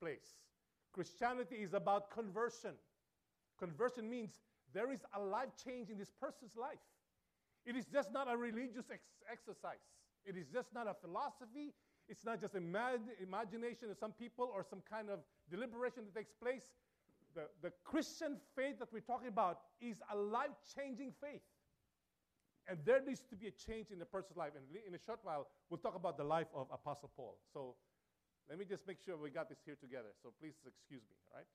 place. Christianity is about conversion. Conversion means there is a life change in this person's life. It is just not a religious ex- exercise. It is just not a philosophy. It's not just imag- imagination of some people or some kind of deliberation that takes place. The, the Christian faith that we're talking about is a life changing faith. And there needs to be a change in a person's life. And in a short while, we'll talk about the life of Apostle Paul. So let me just make sure we got this here together. So please excuse me, all right?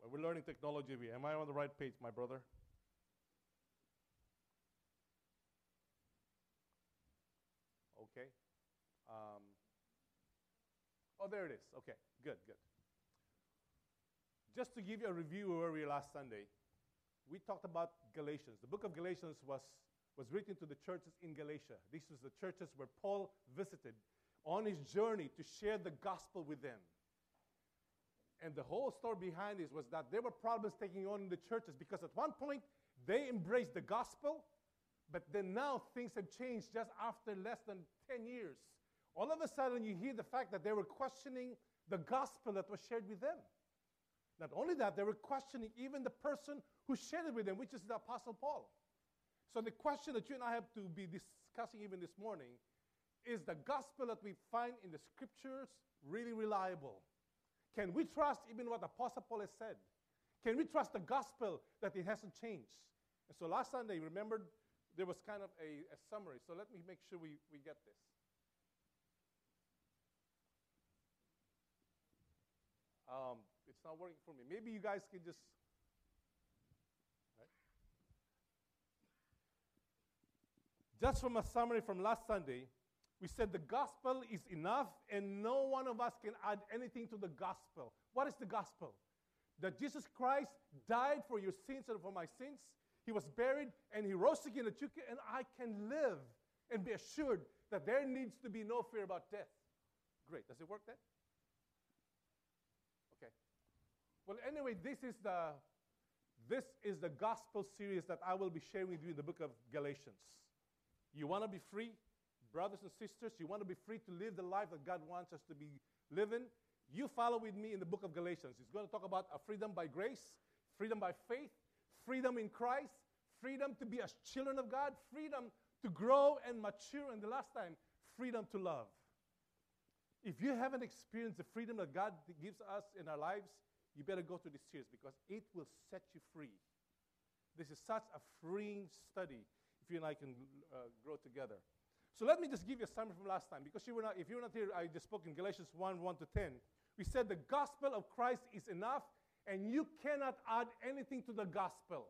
Well, we're learning technology. Am I on the right page, my brother? Okay. Um, oh, there it is. Okay, good, good. Just to give you a review of where we were last Sunday, we talked about Galatians. The book of Galatians was, was written to the churches in Galatia. These were the churches where Paul visited on his journey to share the gospel with them. And the whole story behind this was that there were problems taking on in the churches because at one point they embraced the gospel, but then now things have changed just after less than 10 years. All of a sudden, you hear the fact that they were questioning the gospel that was shared with them. Not only that, they were questioning even the person who shared it with them, which is the Apostle Paul. So, the question that you and I have to be discussing even this morning is the gospel that we find in the scriptures really reliable? Can we trust even what Apostle Paul has said? Can we trust the gospel that it hasn't changed? And so last Sunday, remembered there was kind of a, a summary. So let me make sure we, we get this. Um, it's not working for me. Maybe you guys can just. Just from a summary from last Sunday, we said the gospel is enough and no one of us can add anything to the gospel. What is the gospel? That Jesus Christ died for your sins and for my sins. He was buried and he rose again and I can live and be assured that there needs to be no fear about death. Great. Does it work then? Okay. Well, anyway, this is the this is the gospel series that I will be sharing with you in the book of Galatians. You want to be free, brothers and sisters? You want to be free to live the life that God wants us to be living? You follow with me in the book of Galatians. It's going to talk about a freedom by grace, freedom by faith, freedom in Christ, freedom to be as children of God, freedom to grow and mature, and the last time, freedom to love. If you haven't experienced the freedom that God gives us in our lives, you better go to this series because it will set you free. This is such a freeing study you and I can uh, grow together. So let me just give you a summary from last time because you were not, if you were not here, I just spoke in Galatians 1 1 to 10. We said the gospel of Christ is enough and you cannot add anything to the gospel.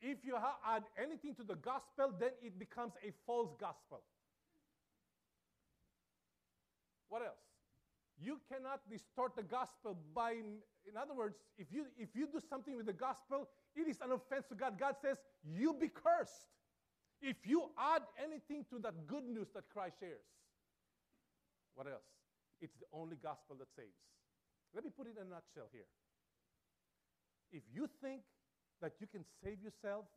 If you ha- add anything to the gospel, then it becomes a false gospel. What else? You cannot distort the gospel by, in other words, if you, if you do something with the gospel, it is an offense to God. God says, You be cursed. If you add anything to that good news that Christ shares, what else? It's the only gospel that saves. Let me put it in a nutshell here. If you think that you can save yourselves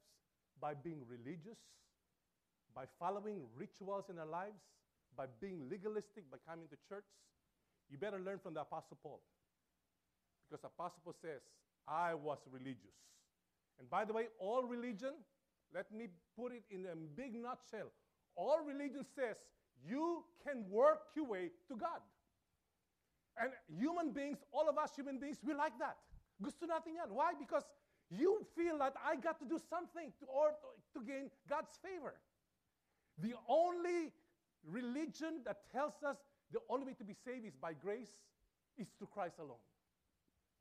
by being religious, by following rituals in our lives, by being legalistic, by coming to church, you better learn from the Apostle Paul. Because Apostle Paul says, I was religious. And by the way, all religion, let me put it in a big nutshell. All religion says you can work your way to God. And human beings, all of us human beings, we like that. Gusto natin yan. Why? Because you feel that I got to do something to, or to, to gain God's favor. The only religion that tells us the only way to be saved is by grace is through Christ alone.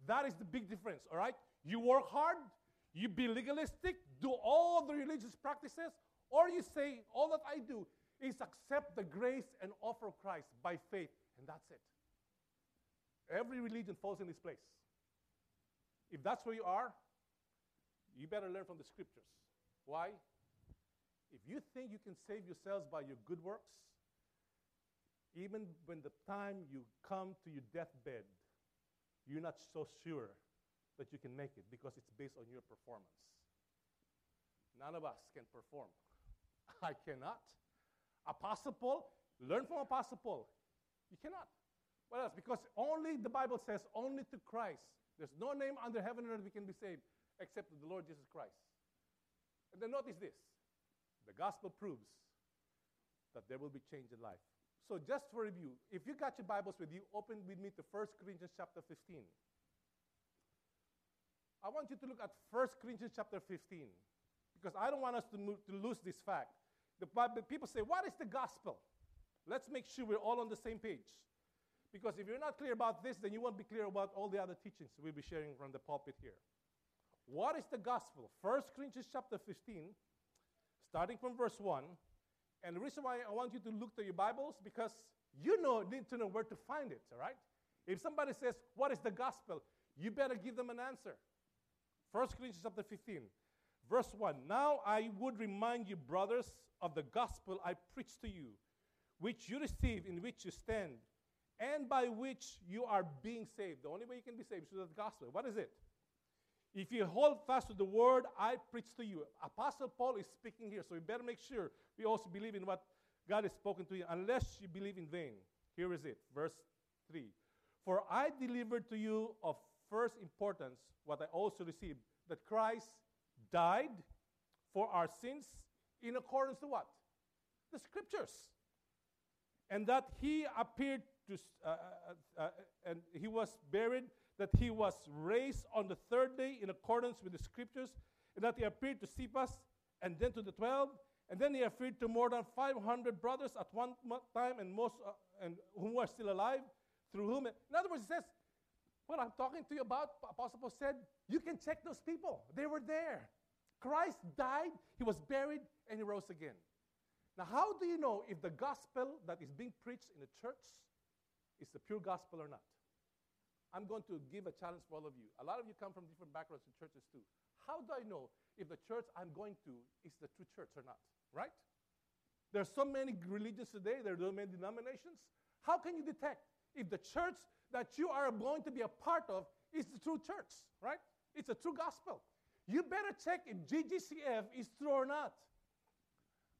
That is the big difference, all right? You work hard, you be legalistic, do all the religious practices, or you say, all that I do is accept the grace and offer of Christ by faith, and that's it. Every religion falls in this place. If that's where you are, you better learn from the scriptures. Why? If you think you can save yourselves by your good works, even when the time you come to your deathbed, you're not so sure that you can make it because it's based on your performance. None of us can perform. I cannot. Apostle Paul, learn from Apostle Paul. You cannot. What else? Because only the Bible says only to Christ. There's no name under heaven and earth we can be saved except the Lord Jesus Christ. And then notice this the gospel proves that there will be change in life. So, just for review, if you got your Bibles with you, open with me to 1 Corinthians chapter 15. I want you to look at 1 Corinthians chapter 15 because I don't want us to, move, to lose this fact. The Bible, people say, What is the gospel? Let's make sure we're all on the same page. Because if you're not clear about this, then you won't be clear about all the other teachings we'll be sharing from the pulpit here. What is the gospel? 1 Corinthians chapter 15, starting from verse 1. And the reason why I want you to look to your Bibles, because you know, need to know where to find it, all right? If somebody says, What is the gospel? You better give them an answer. 1 Corinthians chapter 15, verse 1. Now I would remind you, brothers, of the gospel I preached to you, which you received, in which you stand, and by which you are being saved. The only way you can be saved is through the gospel. What is it? If you hold fast to the word I preach to you, Apostle Paul is speaking here, so we better make sure we also believe in what God has spoken to you, unless you believe in vain. Here is it, verse 3. For I delivered to you of first importance what I also received that Christ died for our sins in accordance to what? The scriptures. And that he appeared to, uh, uh, uh, uh and he was buried that he was raised on the third day in accordance with the scriptures, and that he appeared to Cephas and then to the twelve, and then he appeared to more than 500 brothers at one time, and most uh, and whom are still alive, through whom. In other words, he says, "What I'm talking to you about," Apostle Paul said, "You can check those people; they were there. Christ died, he was buried, and he rose again." Now, how do you know if the gospel that is being preached in the church is the pure gospel or not? I'm going to give a challenge for all of you. A lot of you come from different backgrounds in churches too. How do I know if the church I'm going to is the true church or not? Right? There are so many religions today, there are so many denominations. How can you detect if the church that you are going to be a part of is the true church, right? It's a true gospel. You better check if GGCF is true or not.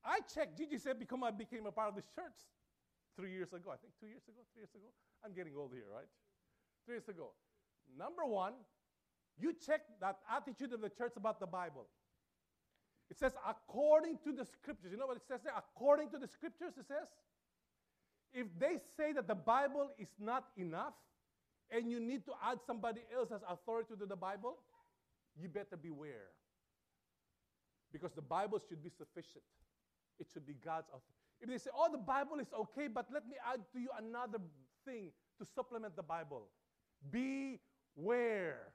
I checked GGCF because I became a part of this church three years ago. I think two years ago, three years ago. I'm getting old here, right? three years ago. Number one, you check that attitude of the church about the Bible. It says, according to the scriptures. You know what it says there? According to the scriptures, it says. If they say that the Bible is not enough and you need to add somebody else's authority to the Bible, you better beware. Because the Bible should be sufficient, it should be God's authority. If they say, oh, the Bible is okay, but let me add to you another thing to supplement the Bible, Beware.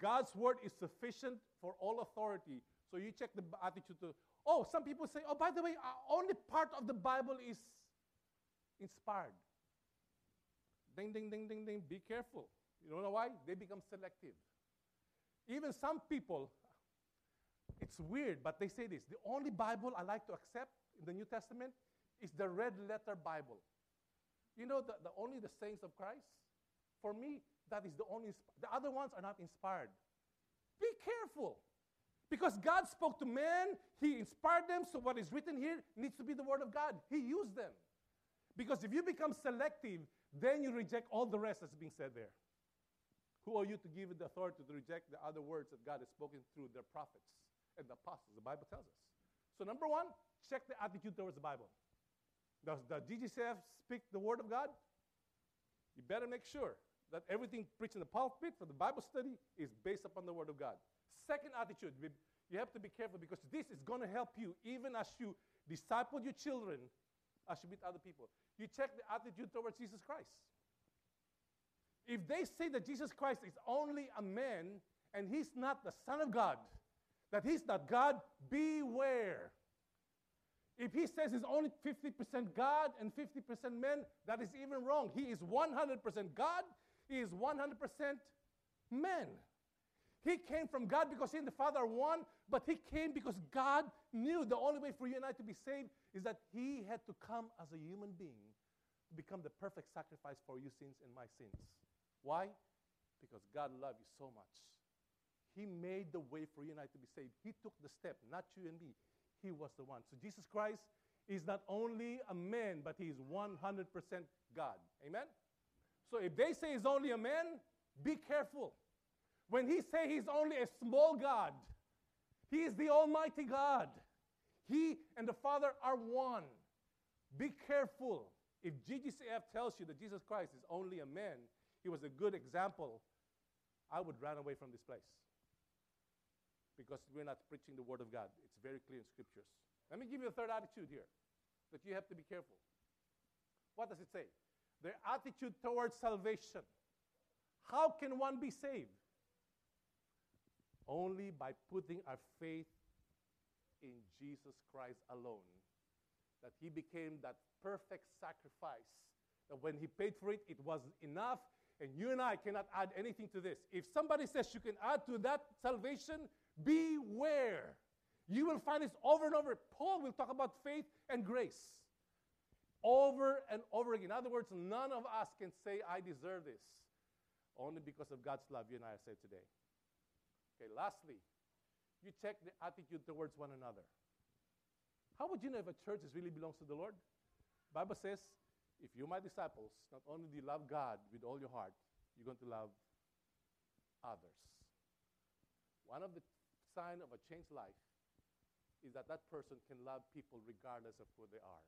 God's word is sufficient for all authority. So you check the attitude to, oh, some people say, oh, by the way, uh, only part of the Bible is inspired. Ding, ding, ding, ding, ding. Be careful. You don't know why? They become selective. Even some people, it's weird, but they say this the only Bible I like to accept in the New Testament is the red letter Bible. You know, the, the only the sayings of Christ? For me, that is the only, the other ones are not inspired. Be careful. Because God spoke to men, He inspired them, so what is written here needs to be the Word of God. He used them. Because if you become selective, then you reject all the rest that's being said there. Who are you to give the authority to reject the other words that God has spoken through their prophets and the apostles? The Bible tells us. So, number one, check the attitude towards the Bible. Does the GGCF speak the Word of God? You better make sure that everything preached in the pulpit for the Bible study is based upon the Word of God. Second attitude, you have to be careful because this is going to help you even as you disciple your children, as should meet other people. You check the attitude towards Jesus Christ. If they say that Jesus Christ is only a man and he's not the Son of God, that he's not God, beware. If he says he's only 50% God and 50% man, that is even wrong. He is 100% God he is 100% man. He came from God because he and the Father are one, but he came because God knew the only way for you and I to be saved is that he had to come as a human being to become the perfect sacrifice for your sins and my sins. Why? Because God loved you so much. He made the way for you and I to be saved. He took the step, not you and me. He was the one. So Jesus Christ is not only a man, but he's 100% God. Amen? So if they say he's only a man, be careful. When he say he's only a small God, he is the almighty God. He and the Father are one. Be careful. If GGCF tells you that Jesus Christ is only a man, he was a good example, I would run away from this place. Because we're not preaching the Word of God. It's very clear in Scriptures. Let me give you a third attitude here that you have to be careful. What does it say? Their attitude towards salvation. How can one be saved? Only by putting our faith in Jesus Christ alone. That He became that perfect sacrifice. That when He paid for it, it was enough. And you and I cannot add anything to this. If somebody says you can add to that salvation, beware. You will find this over and over. Paul will talk about faith and grace over and over again. In other words, none of us can say, I deserve this, only because of God's love, you and I have said today. Okay, lastly, you check the attitude towards one another. How would you know if a church really belongs to the Lord? Bible says, if you're my disciples, not only do you love God with all your heart, you're going to love others. One of the sign of a changed life is that that person can love people regardless of who they are.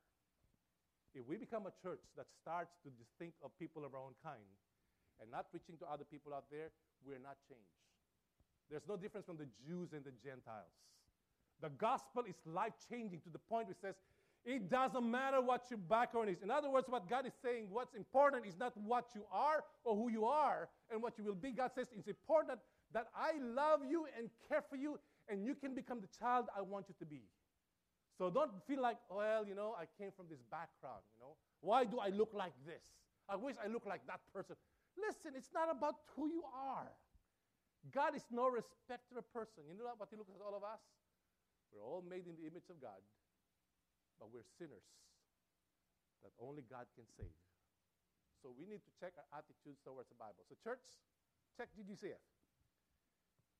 If we become a church that starts to think of people of our own kind and not preaching to other people out there, we're not changed. There's no difference from the Jews and the Gentiles. The gospel is life changing to the point where it says, it doesn't matter what your background is. In other words, what God is saying, what's important is not what you are or who you are and what you will be. God says it's important that I love you and care for you and you can become the child I want you to be. So don't feel like, well, you know, I came from this background, you know. Why do I look like this? I wish I looked like that person. Listen, it's not about who you are. God is no respecter of person. You know what He looks at all of us? We're all made in the image of God, but we're sinners that only God can save. So we need to check our attitudes towards the Bible. So, church, check GGCF.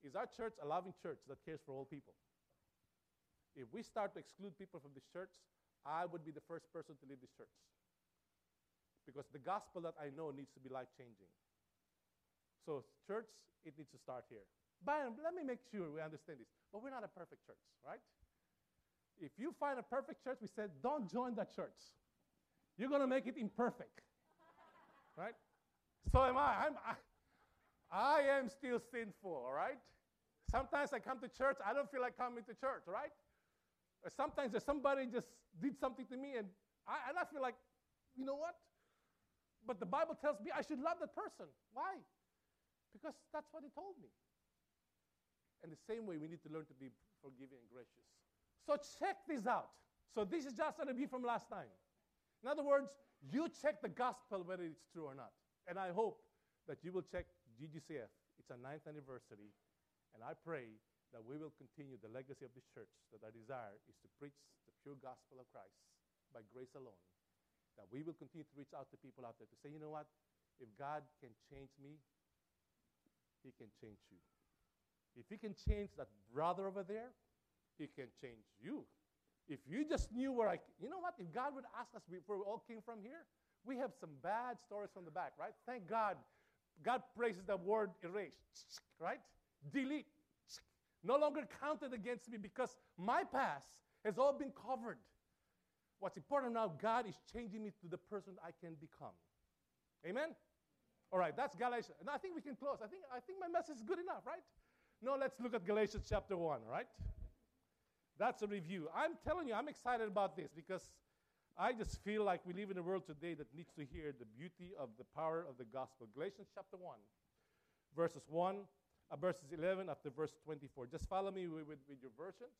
Is our church a loving church that cares for all people? If we start to exclude people from this church, I would be the first person to leave this church. Because the gospel that I know needs to be life changing. So, church, it needs to start here. But let me make sure we understand this. But we're not a perfect church, right? If you find a perfect church, we said, don't join that church. You're going to make it imperfect, right? So am I. I'm, I. I am still sinful, all right? Sometimes I come to church, I don't feel like coming to church, right? Or sometimes there's somebody just did something to me and I, and I feel like, you know what? But the Bible tells me I should love that person. Why? Because that's what he told me. And the same way, we need to learn to be forgiving and gracious. So check this out. So this is just a review from last time. In other words, you check the gospel whether it's true or not. And I hope that you will check GGCF. It's a ninth anniversary. And I pray that we will continue the legacy of this church, that our desire is to preach the pure gospel of Christ by grace alone. That we will continue to reach out to people out there to say, you know what? If God can change me, He can change you. If He can change that brother over there, He can change you. If you just knew where I, you know what? If God would ask us before we all came from here, we have some bad stories from the back, right? Thank God. God praises the word erase, right? delete, no longer counted against me because my past has all been covered. What's important now, God is changing me to the person I can become. Amen? All right, that's Galatians. And I think we can close. I think, I think my message is good enough, right? No, let's look at Galatians chapter 1, right? That's a review. I'm telling you, I'm excited about this because I just feel like we live in a world today that needs to hear the beauty of the power of the gospel. Galatians chapter 1, verses 1 uh, verses 11 up to verse 24. Just follow me with, with, with your versions.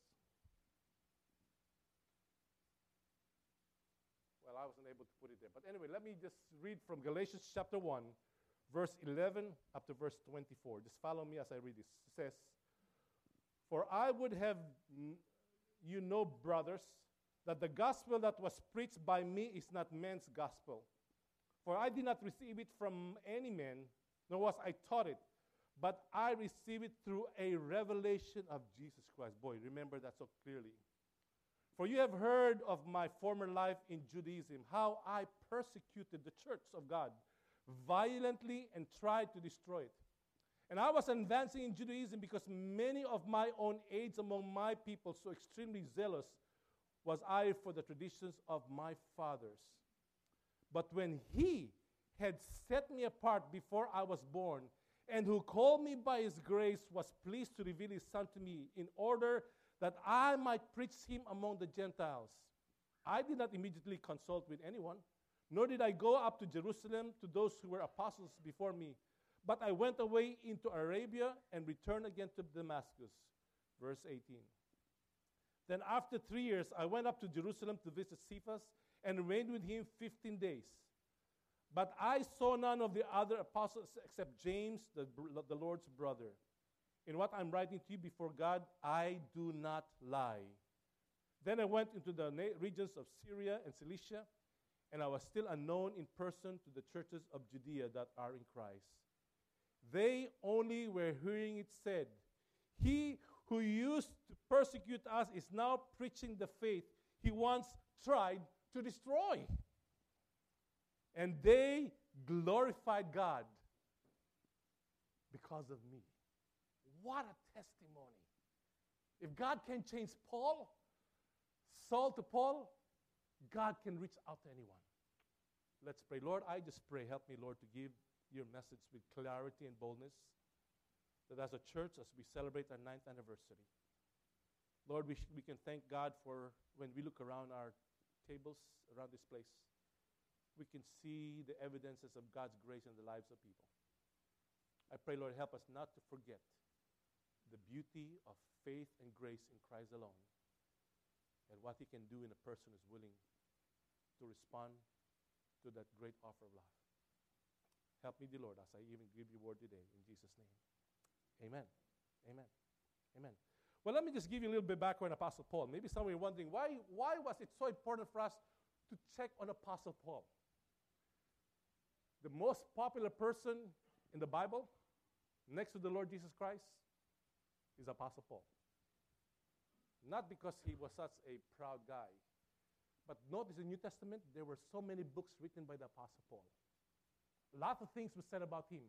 Well, I wasn't able to put it there. But anyway, let me just read from Galatians chapter 1, verse 11 up to verse 24. Just follow me as I read this. It says, For I would have you know, brothers, that the gospel that was preached by me is not man's gospel. For I did not receive it from any man, nor was I taught it but I received it through a revelation of Jesus Christ. Boy, remember that so clearly. For you have heard of my former life in Judaism, how I persecuted the church of God violently and tried to destroy it. And I was advancing in Judaism because many of my own aides among my people, so extremely zealous was I for the traditions of my fathers. But when he had set me apart before I was born, and who called me by his grace was pleased to reveal his son to me in order that I might preach him among the Gentiles. I did not immediately consult with anyone, nor did I go up to Jerusalem to those who were apostles before me, but I went away into Arabia and returned again to Damascus. Verse 18. Then after three years, I went up to Jerusalem to visit Cephas and remained with him 15 days. But I saw none of the other apostles except James, the, the Lord's brother. In what I'm writing to you before God, I do not lie. Then I went into the regions of Syria and Cilicia, and I was still unknown in person to the churches of Judea that are in Christ. They only were hearing it said, He who used to persecute us is now preaching the faith he once tried to destroy. And they glorified God because of me. What a testimony. If God can change Paul, Saul to Paul, God can reach out to anyone. Let's pray. Lord, I just pray, help me, Lord, to give your message with clarity and boldness. That as a church, as we celebrate our ninth anniversary, Lord, we, sh- we can thank God for when we look around our tables, around this place, we can see the evidences of God's grace in the lives of people. I pray, Lord, help us not to forget the beauty of faith and grace in Christ alone and what He can do in a person who's willing to respond to that great offer of love. Help me, dear Lord, as I even give you word today in Jesus' name. Amen. Amen. Amen. Well, let me just give you a little bit background on Apostle Paul. Maybe some of you are wondering why, why was it so important for us to check on Apostle Paul? The most popular person in the Bible, next to the Lord Jesus Christ, is Apostle Paul. Not because he was such a proud guy, but notice in the New Testament, there were so many books written by the Apostle Paul. A lot of things were said about him.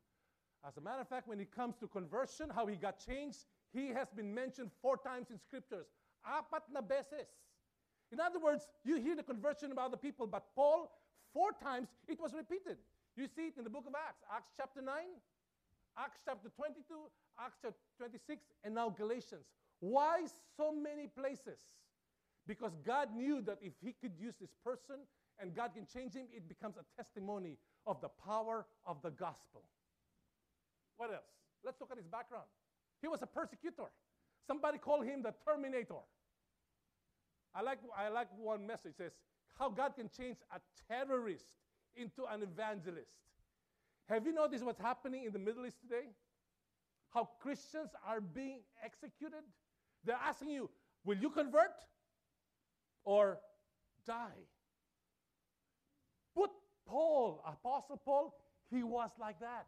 As a matter of fact, when it comes to conversion, how he got changed, he has been mentioned four times in scriptures. Apat na beses. In other words, you hear the conversion of other people, but Paul, four times it was repeated. You see it in the book of Acts, Acts chapter 9, Acts chapter 22, Acts chapter 26, and now Galatians. Why so many places? Because God knew that if He could use this person and God can change him, it becomes a testimony of the power of the gospel. What else? Let's look at his background. He was a persecutor. Somebody called him the Terminator. I like, I like one message says how God can change a terrorist into an evangelist. Have you noticed what's happening in the Middle East today? How Christians are being executed? They're asking you, will you convert or die? But Paul, Apostle Paul, he was like that.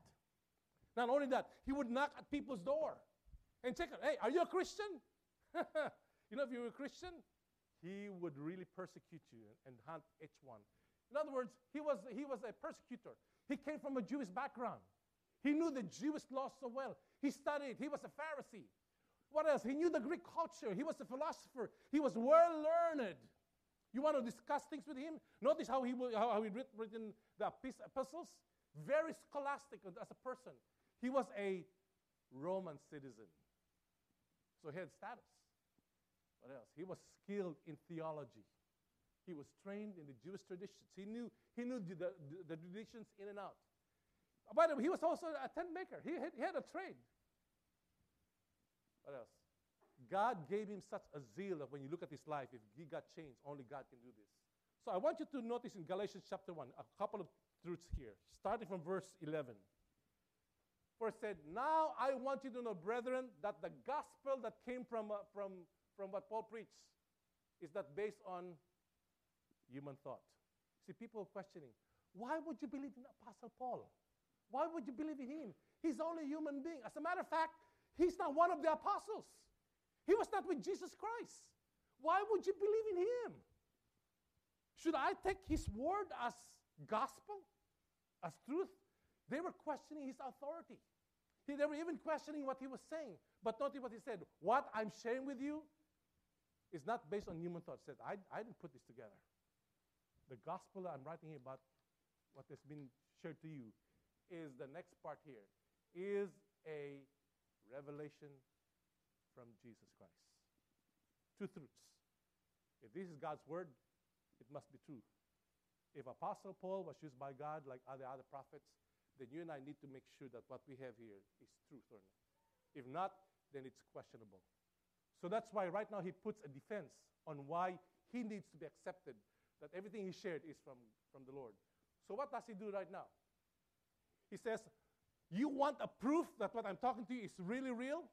Not only that, he would knock at people's door and check, hey, are you a Christian? you know, if you're a Christian, he would really persecute you and hunt each one. In other words, he was, he was a persecutor. He came from a Jewish background. He knew the Jewish law so well. He studied. He was a Pharisee. What else? He knew the Greek culture. He was a philosopher. He was well learned. You want to discuss things with him? Notice how he, how, he writ, written the epistles. Very scholastic as a person. He was a Roman citizen. So he had status. What else? He was skilled in theology. He was trained in the Jewish traditions. He knew, he knew the, the, the traditions in and out. By the way, he was also a tent maker. He had, he had a trade. What else? God gave him such a zeal that when you look at his life, if he got changed, only God can do this. So I want you to notice in Galatians chapter 1 a couple of truths here, starting from verse 11. For it said, Now I want you to know, brethren, that the gospel that came from, uh, from, from what Paul preached is not based on human thought. See, people are questioning, why would you believe in Apostle Paul? Why would you believe in him? He's only a human being. As a matter of fact, he's not one of the apostles. He was not with Jesus Christ. Why would you believe in him? Should I take his word as gospel, as truth? They were questioning his authority. They were even questioning what he was saying. But notice what he said. What I'm sharing with you is not based on human thought. He said, I, I didn't put this together. The gospel I'm writing about, what has been shared to you, is the next part here, is a revelation from Jesus Christ. Two truths. If this is God's word, it must be true. If Apostle Paul was used by God like other other prophets, then you and I need to make sure that what we have here is truth or not. If not, then it's questionable. So that's why right now he puts a defense on why he needs to be accepted, that everything he shared is from, from the Lord. So what does he do right now? He says, You want a proof that what I'm talking to you is really real?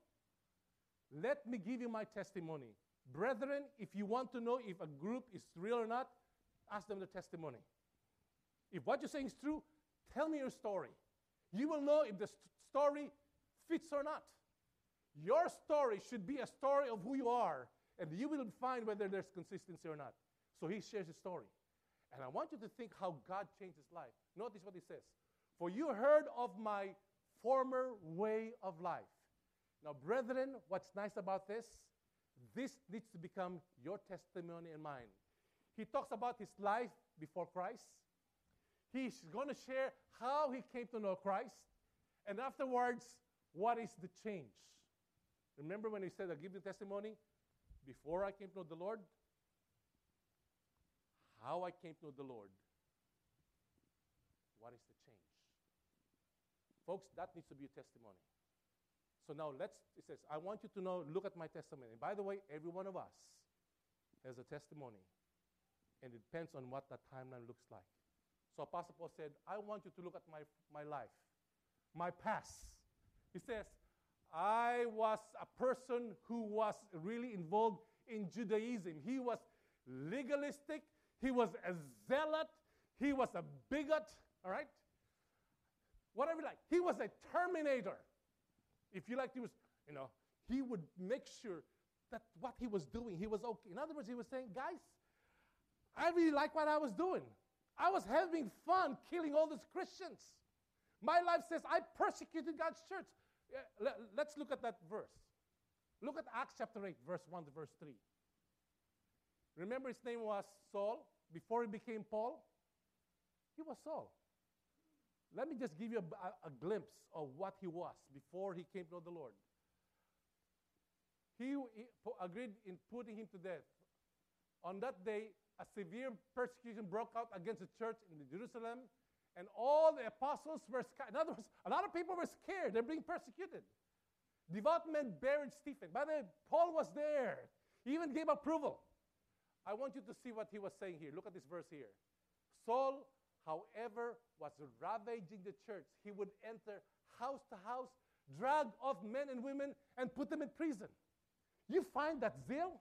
Let me give you my testimony. Brethren, if you want to know if a group is real or not, ask them the testimony. If what you're saying is true, tell me your story. You will know if the st- story fits or not. Your story should be a story of who you are, and you will find whether there's consistency or not. So he shares his story. And I want you to think how God changed his life. Notice what he says For you heard of my former way of life. Now, brethren, what's nice about this? This needs to become your testimony and mine. He talks about his life before Christ. He's going to share how he came to know Christ. And afterwards, what is the change? Remember when he said, I give you testimony? Before I came to know the Lord, how I came to know the Lord. What is the? Folks, that needs to be a testimony. So now let's, it says, I want you to know, look at my testimony. And by the way, every one of us has a testimony. And it depends on what that timeline looks like. So Apostle Paul said, I want you to look at my, my life, my past. He says, I was a person who was really involved in Judaism. He was legalistic, he was a zealot, he was a bigot, all right? Whatever you like. He was a terminator. If you like, he was, you know, he would make sure that what he was doing, he was okay. In other words, he was saying, guys, I really like what I was doing. I was having fun killing all these Christians. My life says I persecuted God's church. Let, us look at that verse. Look at Acts chapter 8, verse 1 to verse 3. Remember, his name was Saul before he became Paul? He was Saul. Let me just give you a, a, glimpse of what he was before he came to know the Lord. He, he agreed in putting him to death. On that day, a severe persecution broke out against the church in Jerusalem, and all the apostles were scared. In other words, a lot of people were scared. They're being persecuted. Devout men buried Stephen. By the way, Paul was there. He even gave approval. I want you to see what he was saying here. Look at this verse here. Saul however, was ravaging the church. He would enter house to house, drag off men and women, and put them in prison. You find that zeal?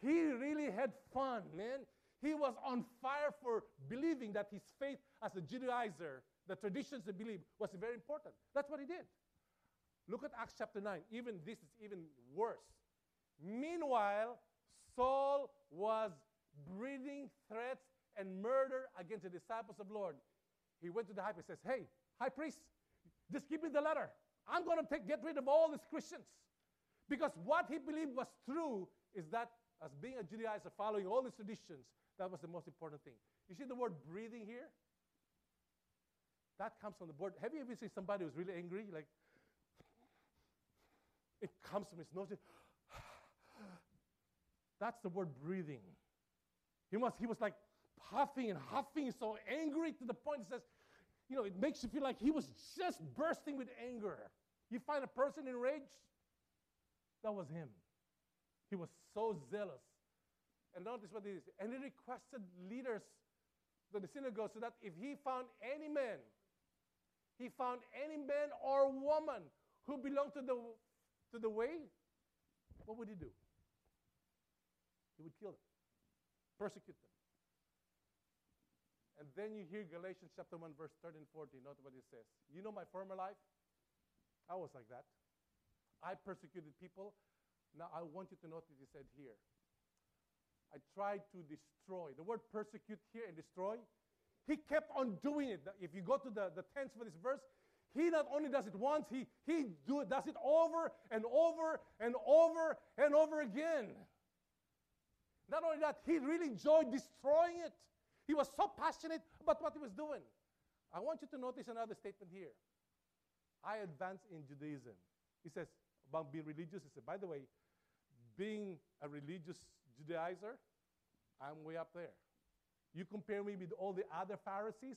He really had fun, man. He was on fire for believing that his faith as a Judaizer, the traditions they believe, was very important. That's what he did. Look at Acts chapter 9. Even this is even worse. Meanwhile, Saul was breathing threats and murder against the disciples of Lord. He went to the high priest and says, Hey, high priest, just give me the letter. I'm going to take, get rid of all these Christians. Because what he believed was true is that as being a Judaizer, following all these traditions, that was the most important thing. You see the word breathing here? That comes from the word. Have you ever seen somebody who's really angry? Like, it comes from his nose. That's the word breathing. He was, he was like puffing and huffing, so angry to the point that says, you know, it makes you feel like he was just bursting with anger. You find a person enraged, that was him. He was so zealous. And notice what it is. And he requested leaders to the synagogue so that if he found any man, he found any man or woman who belonged to the, to the way, what would he do? He would kill them, persecute them. And then you hear Galatians chapter 1, verse 13 and 14. Note what it says. You know my former life? I was like that. I persecuted people. Now I want you to note what he said here. I tried to destroy. The word persecute here and destroy, he kept on doing it. If you go to the, the tense for this verse, he not only does it once, he, he do, does it over and over and over and over again. Not only that, he really enjoyed destroying it. He was so passionate about what he was doing. I want you to notice another statement here. I advance in Judaism. He says about being religious. He said, by the way, being a religious Judaizer, I'm way up there. You compare me with all the other Pharisees,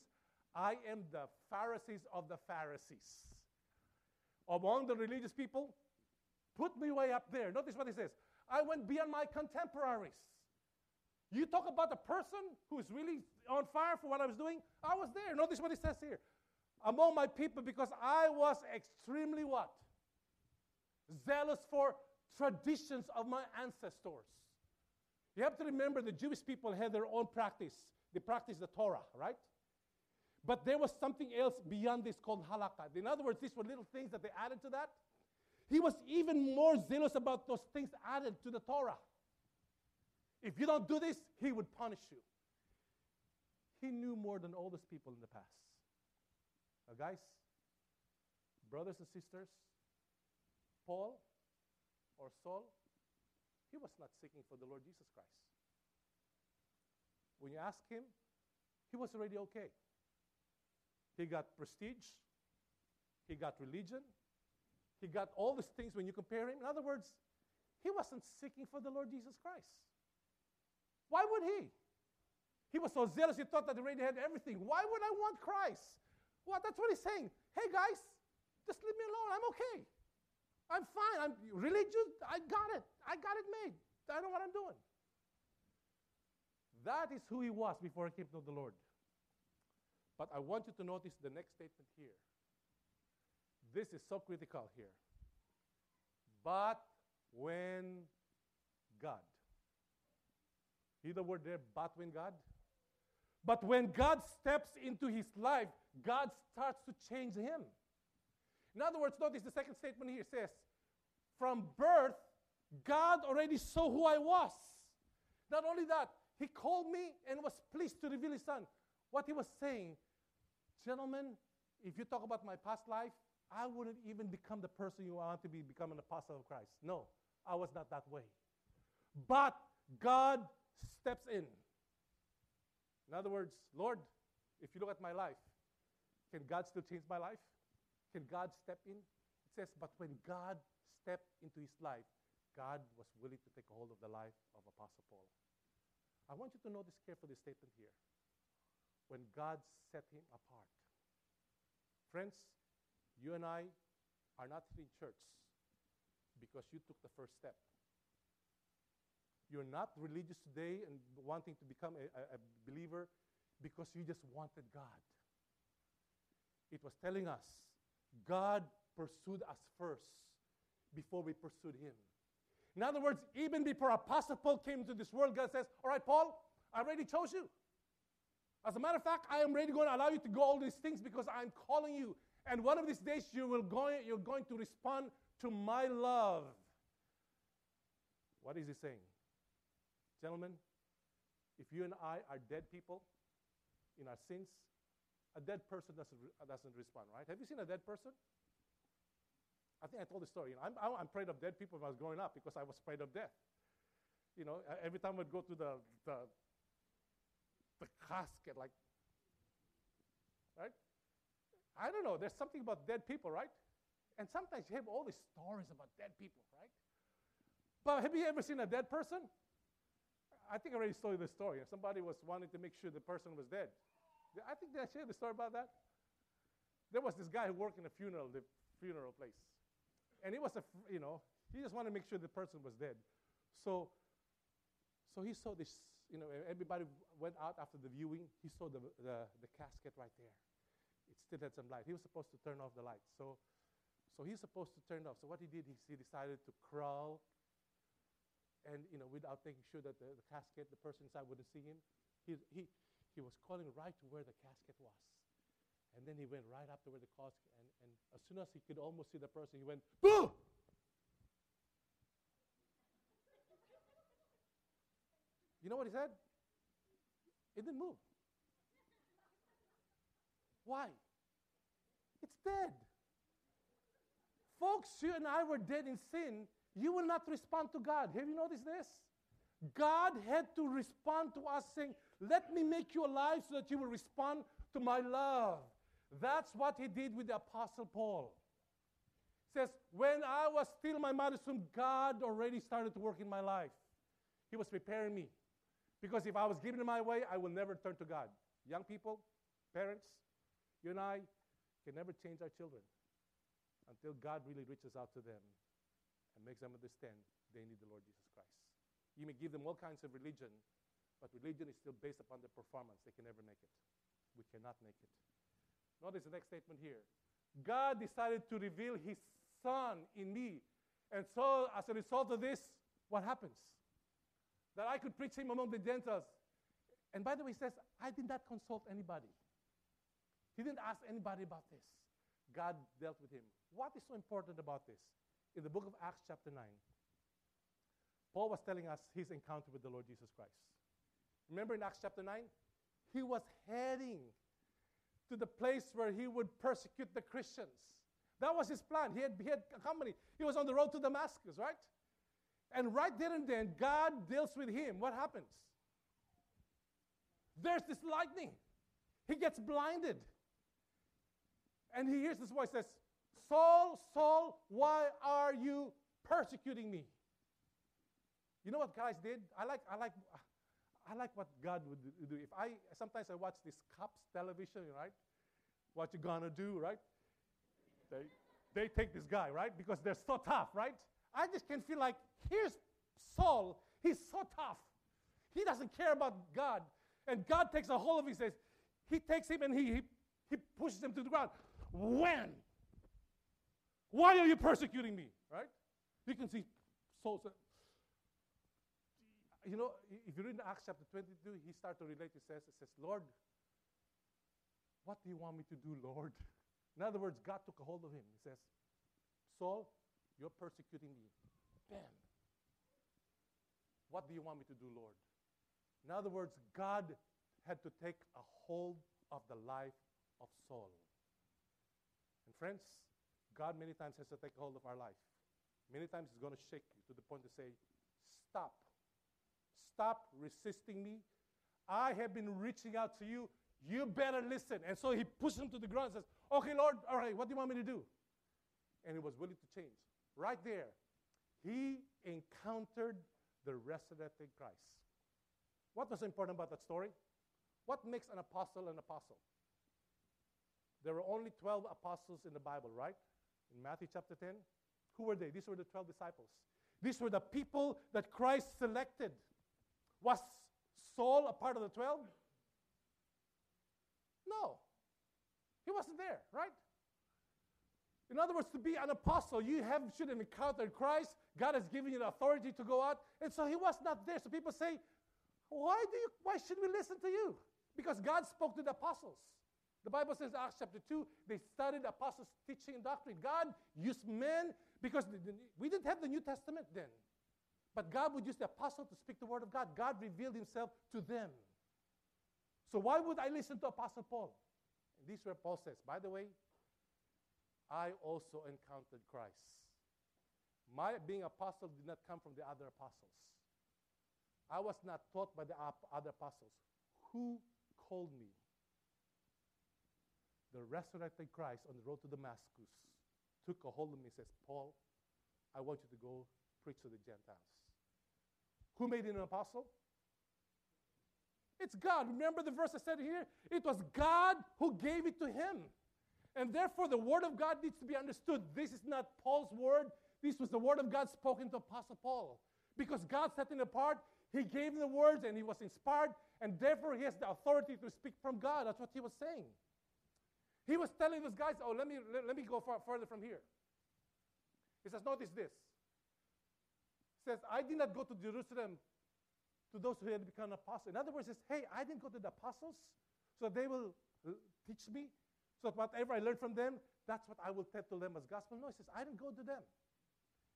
I am the Pharisees of the Pharisees. Among the religious people, put me way up there. Notice what he says. I went beyond my contemporaries. You talk about a person who's really on fire for what I was doing. I was there. Notice what he says here. Among my people, because I was extremely what? Zealous for traditions of my ancestors. You have to remember the Jewish people had their own practice. They practiced the Torah, right? But there was something else beyond this called halakha. In other words, these were little things that they added to that. He was even more zealous about those things added to the Torah. If you don't do this, he would punish you. He knew more than all those people in the past. Now, guys, brothers and sisters, Paul or Saul, he was not seeking for the Lord Jesus Christ. When you ask him, he was already okay. He got prestige, he got religion, he got all these things when you compare him. In other words, he wasn't seeking for the Lord Jesus Christ. Why would he? He was so zealous, he thought that he already had everything. Why would I want Christ? Well, that's what he's saying. Hey, guys, just leave me alone. I'm okay. I'm fine. I'm religious. I got it. I got it made. I know what I'm doing. That is who he was before he came to the Lord. But I want you to notice the next statement here. This is so critical here. But when God. See the word there, but when God? But when God steps into his life, God starts to change him. In other words, notice the second statement here says, From birth, God already saw who I was. Not only that, He called me and was pleased to reveal His Son. What He was saying, gentlemen, if you talk about my past life, I wouldn't even become the person you want to be, become an apostle of Christ. No, I was not that way. But God steps in. In other words, Lord, if you look at my life, can God still change my life? Can God step in? It says, but when God stepped into his life, God was willing to take hold of the life of Apostle Paul. I want you to notice carefully the statement here. When God set him apart. Friends, you and I are not in church because you took the first step. You're not religious today and wanting to become a, a, believer because you just wanted God. It was telling us God pursued us first before we pursued Him. In other words, even before Apostle Paul came into this world, God says, All right, Paul, I already chose you. As a matter of fact, I am ready going to allow you to go all these things because I'm calling you. And one of these days you will go, you're going to respond to my love. What is he saying? Gentlemen, if you and I are dead people in our sins, a dead person doesn't, uh, doesn't respond, right? Have you seen a dead person? I think I told the story. You know, I'm, I'm afraid of dead people when I was growing up because I was afraid of death. You know, every time I'd go to the, the, the casket, like, right? I don't know. There's something about dead people, right? And sometimes you have all these stories about dead people, right? But have you ever seen a dead person? I think I already told you the story. Somebody was wanting to make sure the person was dead. I think did I share the story about that? There was this guy who worked in a funeral, the funeral place. And he was a, you know, he just wanted to make sure the person was dead. So, so he saw this, you know, everybody went out after the viewing. He saw the, the, the casket right there. It still had some light. He was supposed to turn off the light. So, so he's supposed to turn it off. So what he did, he, he decided to crawl and you know, without making sure that the, the casket, the person inside wouldn't see him, he, he, he was calling right to where the casket was. And then he went right up to where the casket, and, and as soon as he could almost see the person, he went, Boo! You You know what he said? It didn't move. Why? It's dead. Folks, you and I were dead in sin. You will not respond to God. Have you noticed this? God had to respond to us saying, Let me make you alive so that you will respond to my love. That's what he did with the Apostle Paul. He says, When I was still my mother's womb, God already started to work in my life. He was preparing me. Because if I was giving my way, I will never turn to God. Young people, parents, you and I can never change our children until God really reaches out to them and makes them understand they need the Lord Jesus Christ. You may give them all kinds of religion, but religion is still based upon their performance. They can never make it. We cannot make it. Notice the next statement here. God decided to reveal his son in me. And so, as a result of this, what happens? That I could preach him among the Gentiles. And by the way, he says, I did not consult anybody. He didn't ask anybody about this. God dealt with him. What is so important about this? In the book of Acts, chapter 9, Paul was telling us his encounter with the Lord Jesus Christ. Remember in Acts chapter 9? He was heading to the place where he would persecute the Christians. That was his plan. He had, he had a company. He was on the road to Damascus, right? And right there and then, God deals with him. What happens? There's this lightning. He gets blinded. And he hears this voice says, Saul, Saul, why are you persecuting me? You know what guys did? I like, I like, I like what God would do. If I sometimes I watch this cops television, right? What you gonna do, right? They they take this guy, right? Because they're so tough, right? I just can feel like here's Saul. He's so tough. He doesn't care about God. And God takes a hold of him. He says, He takes him and he, he, he pushes him to the ground. When? Why are you persecuting me? Right? You can see Saul said, you know, if you read in Acts chapter 22, he starts to relate. He says, he says, Lord, what do you want me to do, Lord? In other words, God took a hold of him. He says, Saul, you're persecuting me. Bam. What do you want me to do, Lord? In other words, God had to take a hold of the life of Saul. And friends, God many times has to take hold of our life. Many times He's going to shake you to the point to say, Stop. Stop resisting me. I have been reaching out to you. You better listen. And so he pushes him to the ground and says, Okay, Lord, all right, what do you want me to do? And he was willing to change. Right there, he encountered the resurrected Christ. What was important about that story? What makes an apostle an apostle? There were only 12 apostles in the Bible, right? In Matthew chapter 10. Who were they? These were the 12 disciples. These were the people that Christ selected. Was Saul a part of the 12? No. He wasn't there, right? In other words, to be an apostle, you have, should have encountered Christ. God has given you the authority to go out. And so he was not there. So people say, why, do you, why should we listen to you? Because God spoke to the apostles. The Bible says, Acts chapter 2, they studied apostles' teaching and doctrine. God used men because we didn't have the New Testament then. But God would use the apostle to speak the word of God. God revealed himself to them. So why would I listen to Apostle Paul? And this is where Paul says, by the way, I also encountered Christ. My being apostle did not come from the other apostles. I was not taught by the other apostles. Who called me? The resurrected Christ on the road to Damascus took a hold of me and says, Paul, I want you to go preach to the Gentiles. Who made him an apostle? It's God. Remember the verse I said here? It was God who gave it to him. And therefore, the word of God needs to be understood. This is not Paul's word. This was the word of God spoken to Apostle Paul. Because God set him apart, he gave him the words and he was inspired, and therefore he has the authority to speak from God. That's what he was saying. He was telling those guys, oh, let me, let, let me go far, further from here. He says, notice this He says, I did not go to Jerusalem to those who had become apostles. In other words, he says, hey, I didn't go to the apostles so they will uh, teach me. So whatever I learned from them, that's what I will tell to them as gospel. No, he says, I didn't go to them.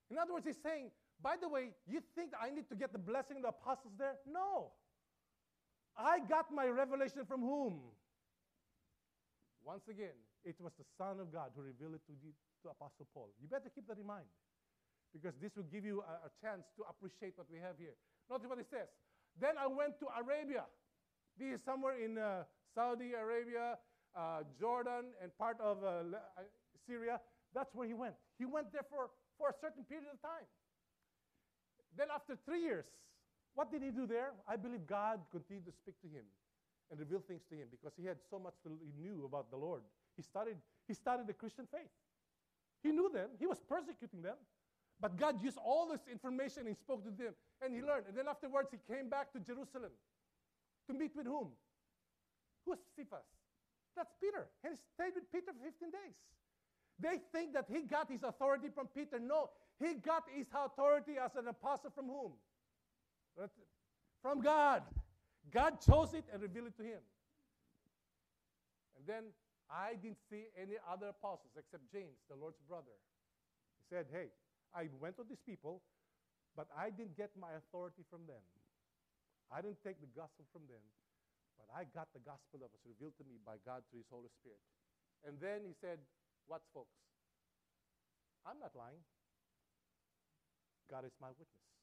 In other words, he's saying, by the way, you think I need to get the blessing of the apostles there? No. I got my revelation from whom? Once again, it was the Son of God who revealed it to, the, to Apostle Paul. You better keep that in mind because this will give you a, a chance to appreciate what we have here. Notice what it says. Then I went to Arabia. This is somewhere in uh, Saudi Arabia, uh, Jordan, and part of uh, uh, Syria. That's where he went. He went there for, for a certain period of time. Then, after three years, what did he do there? I believe God continued to speak to him and reveal things to him because he had so much to, he knew about the Lord. He started, he started the Christian faith. He knew them, he was persecuting them. But God used all this information and spoke to them, and he learned. And then afterwards, he came back to Jerusalem to meet with whom? Who's Cephas? That's Peter. And he stayed with Peter for 15 days. They think that he got his authority from Peter. No, he got his authority as an apostle from whom? From God. God chose it and revealed it to him. And then I didn't see any other apostles except James, the Lord's brother. He said, Hey, I went to these people, but I didn't get my authority from them. I didn't take the gospel from them, but I got the gospel that was revealed to me by God through His Holy Spirit. And then he said, What's folks? I'm not lying. God is my witness.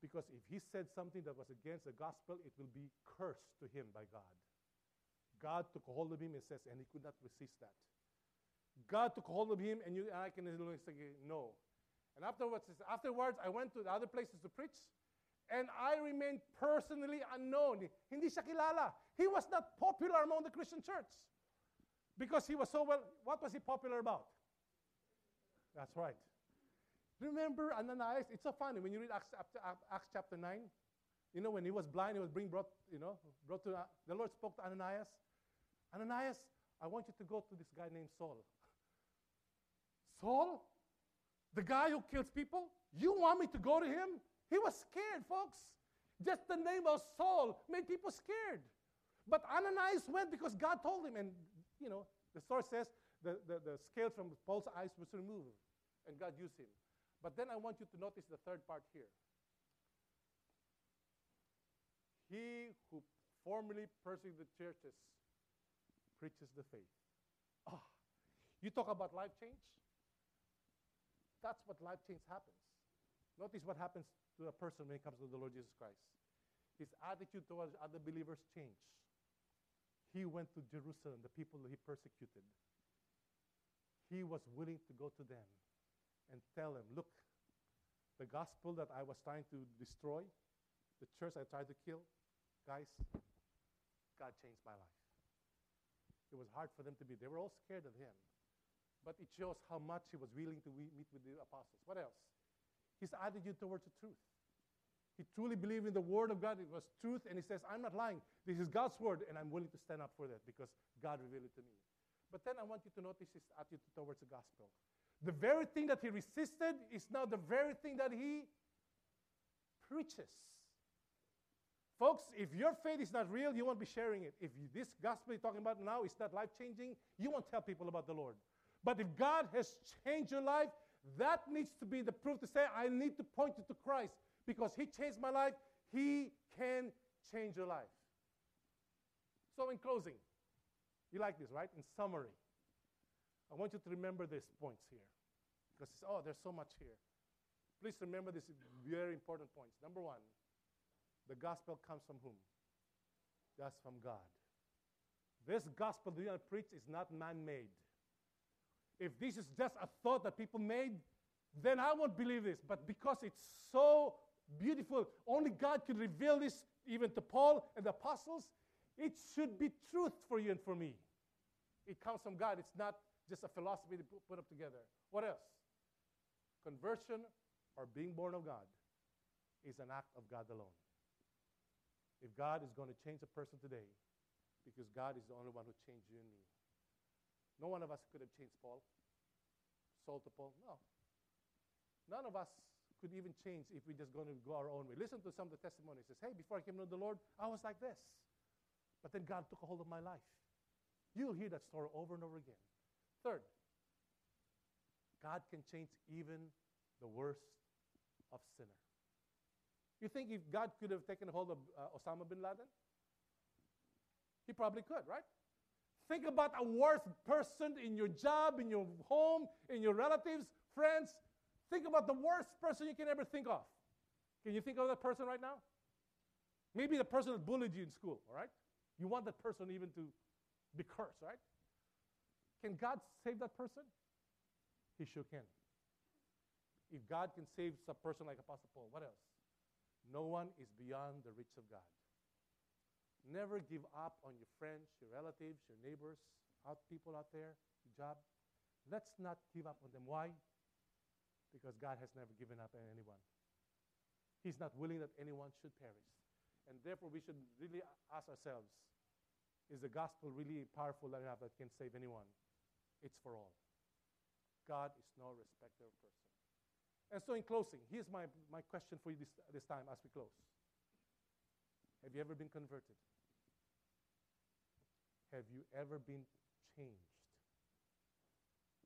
Because if he said something that was against the gospel, it will be cursed to him by God. God took hold of him and says, and he could not resist that. God took hold of him, and, you, and I can say, no. And afterwards, afterwards, I went to the other places to preach, and I remained personally unknown. Hindi siya kilala. He was not popular among the Christian church because he was so well. What was he popular about? That's right. Remember Ananias? It's so funny when you read Acts, Acts chapter 9. You know, when he was blind, he was being brought, you know, brought to, uh, the Lord spoke to Ananias. Ananias, I want you to go to this guy named Saul. Saul? The guy who kills people? You want me to go to him? He was scared, folks. Just the name of Saul made people scared. But Ananias went because God told him. And, you know, the story says the, the, the scales from Paul's eyes was removed, and God used him. But then I want you to notice the third part here. He who formerly persecuted the churches preaches the faith. Oh, you talk about life change? That's what life change happens. Notice what happens to a person when it comes to the Lord Jesus Christ. His attitude towards other believers changed. He went to Jerusalem, the people he persecuted. He was willing to go to them and tell them, look, the gospel that I was trying to destroy, the church I tried to kill, guys, God changed my life. It was hard for them to be. They were all scared of him but it shows how much he was willing to meet with the apostles. What else? His attitude towards the truth. He truly believed in the word of God. It was truth, and he says, I'm not lying. This is God's word, and I'm willing to stand up for that because God revealed it to me. But then I want you to notice his attitude towards the gospel. The very thing that he resisted is now the very thing that he preaches. Folks, if your faith is not real, you won't be sharing it. If this gospel you're talking about now is not life changing, you won't tell people about the Lord. But if God has changed your life, that needs to be the proof to say, I need to point you to Christ because He changed my life. He can change your life. So, in closing, you like this, right? In summary, I want you to remember these points here because, oh, there's so much here. Please remember these very important points. Number one, the gospel comes from whom? That's from God. This gospel that are preach is not man made if this is just a thought that people made, then I won't believe this. But because it's so beautiful, only God can reveal this even to Paul and the apostles, it should be truth for you and for me. It comes from God. It's not just a philosophy to put up together. What else? Conversion or being born of God is an act of God alone. If God is going to change a person today, because God is the only one who changed you and me. No one of us could have changed Paul, Saul to Paul. No. None of us could even change if we're just going to go our own way. Listen to some of the testimonies. It says, hey, before I came to the Lord, I was like this. But then God took a hold of my life. You'll hear that story over and over again. Third, God can change even the worst of sinner. You think if God could have taken hold of uh, Osama bin Laden? He probably could, right? Think about a worst person in your job, in your home, in your relatives, friends. Think about the worst person you can ever think of. Can you think of that person right now? Maybe the person that bullied you in school, all right? You want that person even to be cursed, right? Can God save that person? He sure can. If God can save a person like Apostle Paul, what else? No one is beyond the reach of God. Never give up on your friends, your relatives, your neighbors, out people out there, your job. Let's not give up on them. Why? Because God has never given up on anyone. He's not willing that anyone should perish. And therefore, we should really ask ourselves is the gospel really powerful enough that can save anyone? It's for all. God is no respecter of person. And so, in closing, here's my, my question for you this, this time as we close Have you ever been converted? Have you ever been changed?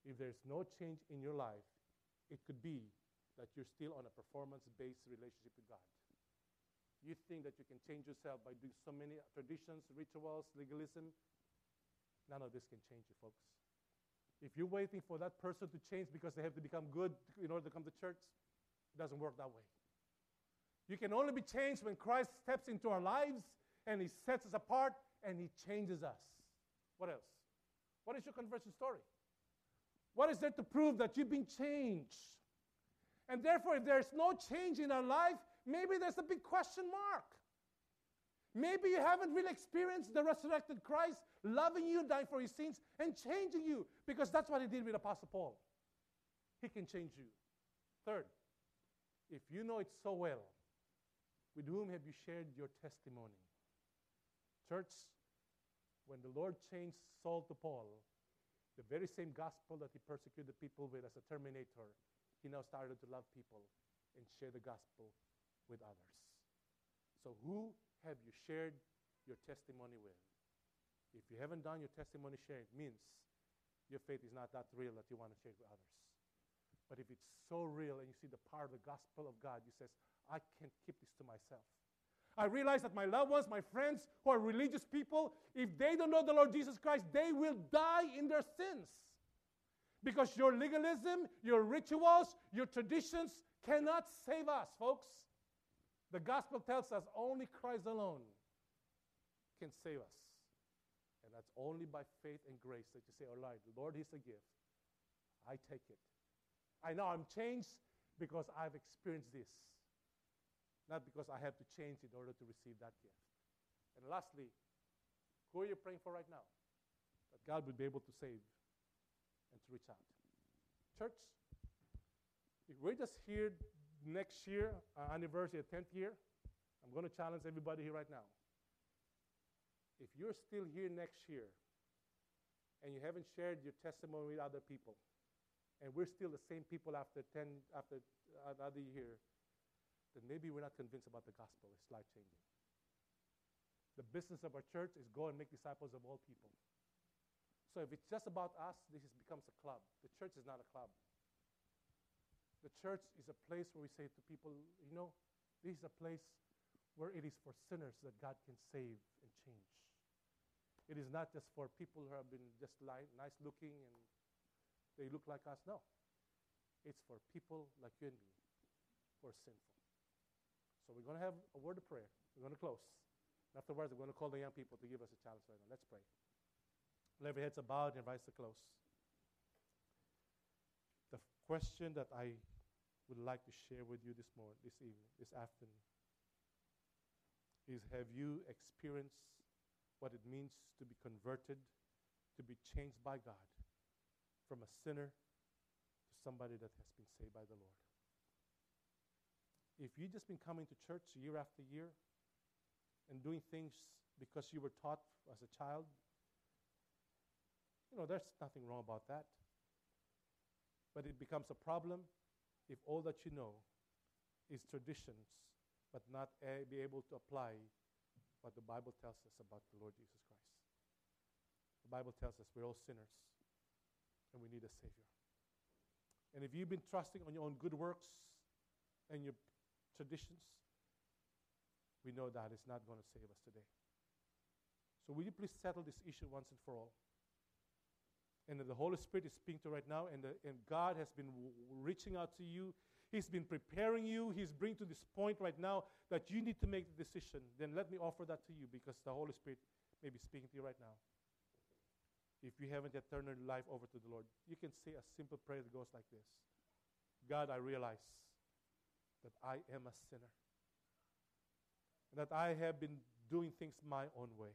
If there's no change in your life, it could be that you're still on a performance based relationship with God. You think that you can change yourself by doing so many traditions, rituals, legalism. None of this can change you, folks. If you're waiting for that person to change because they have to become good in order to come to church, it doesn't work that way. You can only be changed when Christ steps into our lives and He sets us apart and He changes us. What else? What is your conversion story? What is there to prove that you've been changed? And therefore, if there's no change in our life, maybe there's a big question mark. Maybe you haven't really experienced the resurrected Christ loving you, dying for your sins, and changing you, because that's what he did with Apostle Paul. He can change you. Third, if you know it so well, with whom have you shared your testimony? Church, when the Lord changed Saul to Paul, the very same gospel that he persecuted people with as a terminator, he now started to love people and share the gospel with others. So, who have you shared your testimony with? If you haven't done your testimony sharing, it means your faith is not that real that you want to share it with others. But if it's so real and you see the power of the gospel of God, you says, I can't keep this to myself. I realize that my loved ones, my friends who are religious people, if they don't know the Lord Jesus Christ, they will die in their sins. Because your legalism, your rituals, your traditions cannot save us, folks. The gospel tells us only Christ alone can save us. And that's only by faith and grace that you say, All right, Lord, He's a gift. I take it. I know I'm changed because I've experienced this not because I have to change in order to receive that gift. And lastly, who are you praying for right now? That God would be able to save and to reach out. Church, if we're just here next year, our anniversary, 10th year, I'm going to challenge everybody here right now. If you're still here next year and you haven't shared your testimony with other people, and we're still the same people after 10, after uh, another year, then maybe we're not convinced about the gospel. It's life changing. The business of our church is go and make disciples of all people. So if it's just about us, this becomes a club. The church is not a club. The church is a place where we say to people, you know, this is a place where it is for sinners that God can save and change. It is not just for people who have been just li- nice looking and they look like us. No. It's for people like you and me who are sinful. So we're going to have a word of prayer. We're going to close. And afterwards, we're going to call the young people to give us a challenge right now. Let's pray. Let every heads bowed and invites to close. The question that I would like to share with you this morning, this evening, this afternoon, is have you experienced what it means to be converted, to be changed by God from a sinner to somebody that has been saved by the Lord? if you've just been coming to church year after year and doing things because you were taught as a child, you know, there's nothing wrong about that. But it becomes a problem if all that you know is traditions, but not be able to apply what the Bible tells us about the Lord Jesus Christ. The Bible tells us we're all sinners and we need a Savior. And if you've been trusting on your own good works and your traditions, we know that it's not going to save us today. So, will you please settle this issue once and for all? And the Holy Spirit is speaking to right now, and, the, and God has been w- reaching out to you. He's been preparing you. He's bringing to this point right now that you need to make the decision. Then let me offer that to you because the Holy Spirit may be speaking to you right now. If you haven't yet turned your life over to the Lord, you can say a simple prayer that goes like this God, I realize that I am a sinner and that I have been doing things my own way.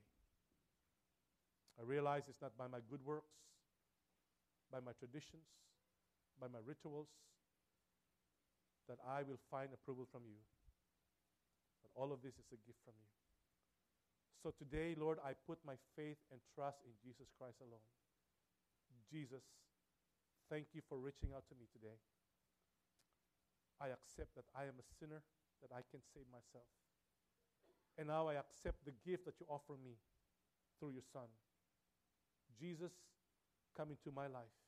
I realize it's not by my good works, by my traditions, by my rituals, that I will find approval from you. But all of this is a gift from you. So today, Lord, I put my faith and trust in Jesus Christ alone. Jesus, thank you for reaching out to me today. I accept that I am a sinner, that I can save myself. And now I accept the gift that you offer me through your Son. Jesus, come into my life.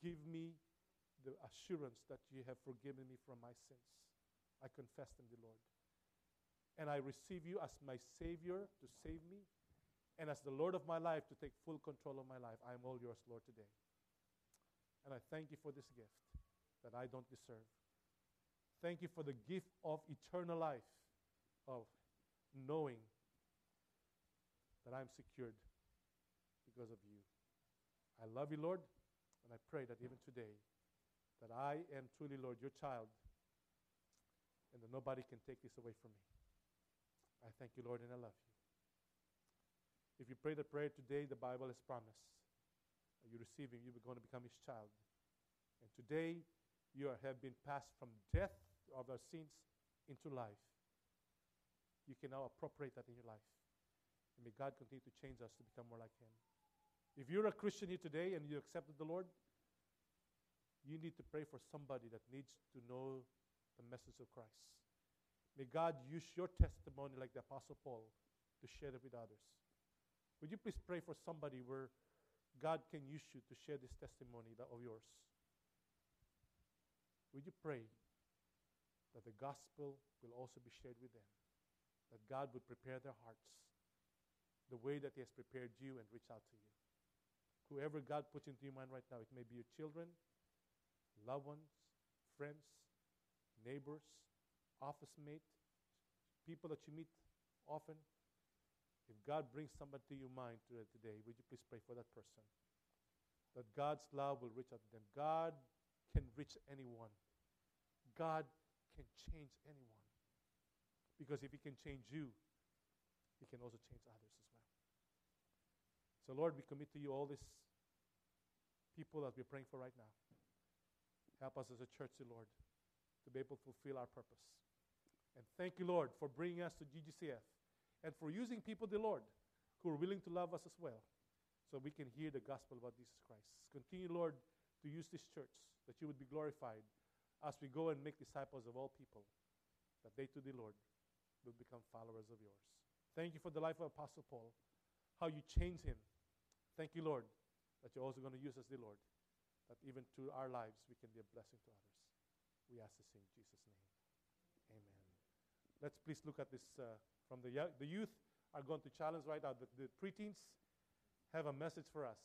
Give me the assurance that you have forgiven me from my sins. I confess them, the Lord. And I receive you as my Savior to save me, and as the Lord of my life to take full control of my life. I am all yours, Lord, today. And I thank you for this gift that I don't deserve. Thank you for the gift of eternal life, of knowing that I'm secured because of you. I love you, Lord, and I pray that even today, that I am truly, Lord, your child, and that nobody can take this away from me. I thank you, Lord, and I love you. If you pray the prayer today, the Bible has promised you receive him, you're going to become his child. And today, you have been passed from death of our sins into life. You can now appropriate that in your life. And may God continue to change us to become more like him. If you're a Christian here today and you accepted the Lord, you need to pray for somebody that needs to know the message of Christ. May God use your testimony, like the Apostle Paul, to share it with others. Would you please pray for somebody where God can use you to share this testimony of yours? Would you pray that the gospel will also be shared with them? That God would prepare their hearts the way that He has prepared you and reach out to you. Whoever God puts into your mind right now, it may be your children, loved ones, friends, neighbors, office mate, people that you meet often. If God brings somebody to your mind today, would you please pray for that person? That God's love will reach out to them. God can reach anyone. God can change anyone. Because if He can change you, He can also change others as well. So, Lord, we commit to you all these people that we're praying for right now. Help us as a church, the Lord, to be able to fulfill our purpose. And thank you, Lord, for bringing us to GGCF and for using people, the Lord, who are willing to love us as well so we can hear the gospel about Jesus Christ. Continue, Lord, to use this church, that you would be glorified as we go and make disciples of all people, that they too, the Lord, will become followers of yours. Thank you for the life of Apostle Paul, how you changed him. Thank you, Lord, that you're also going to use us, the Lord, that even through our lives we can be a blessing to others. We ask this in Jesus' name. Amen. Let's please look at this uh, from the, the youth are going to challenge right now. The, the preteens have a message for us.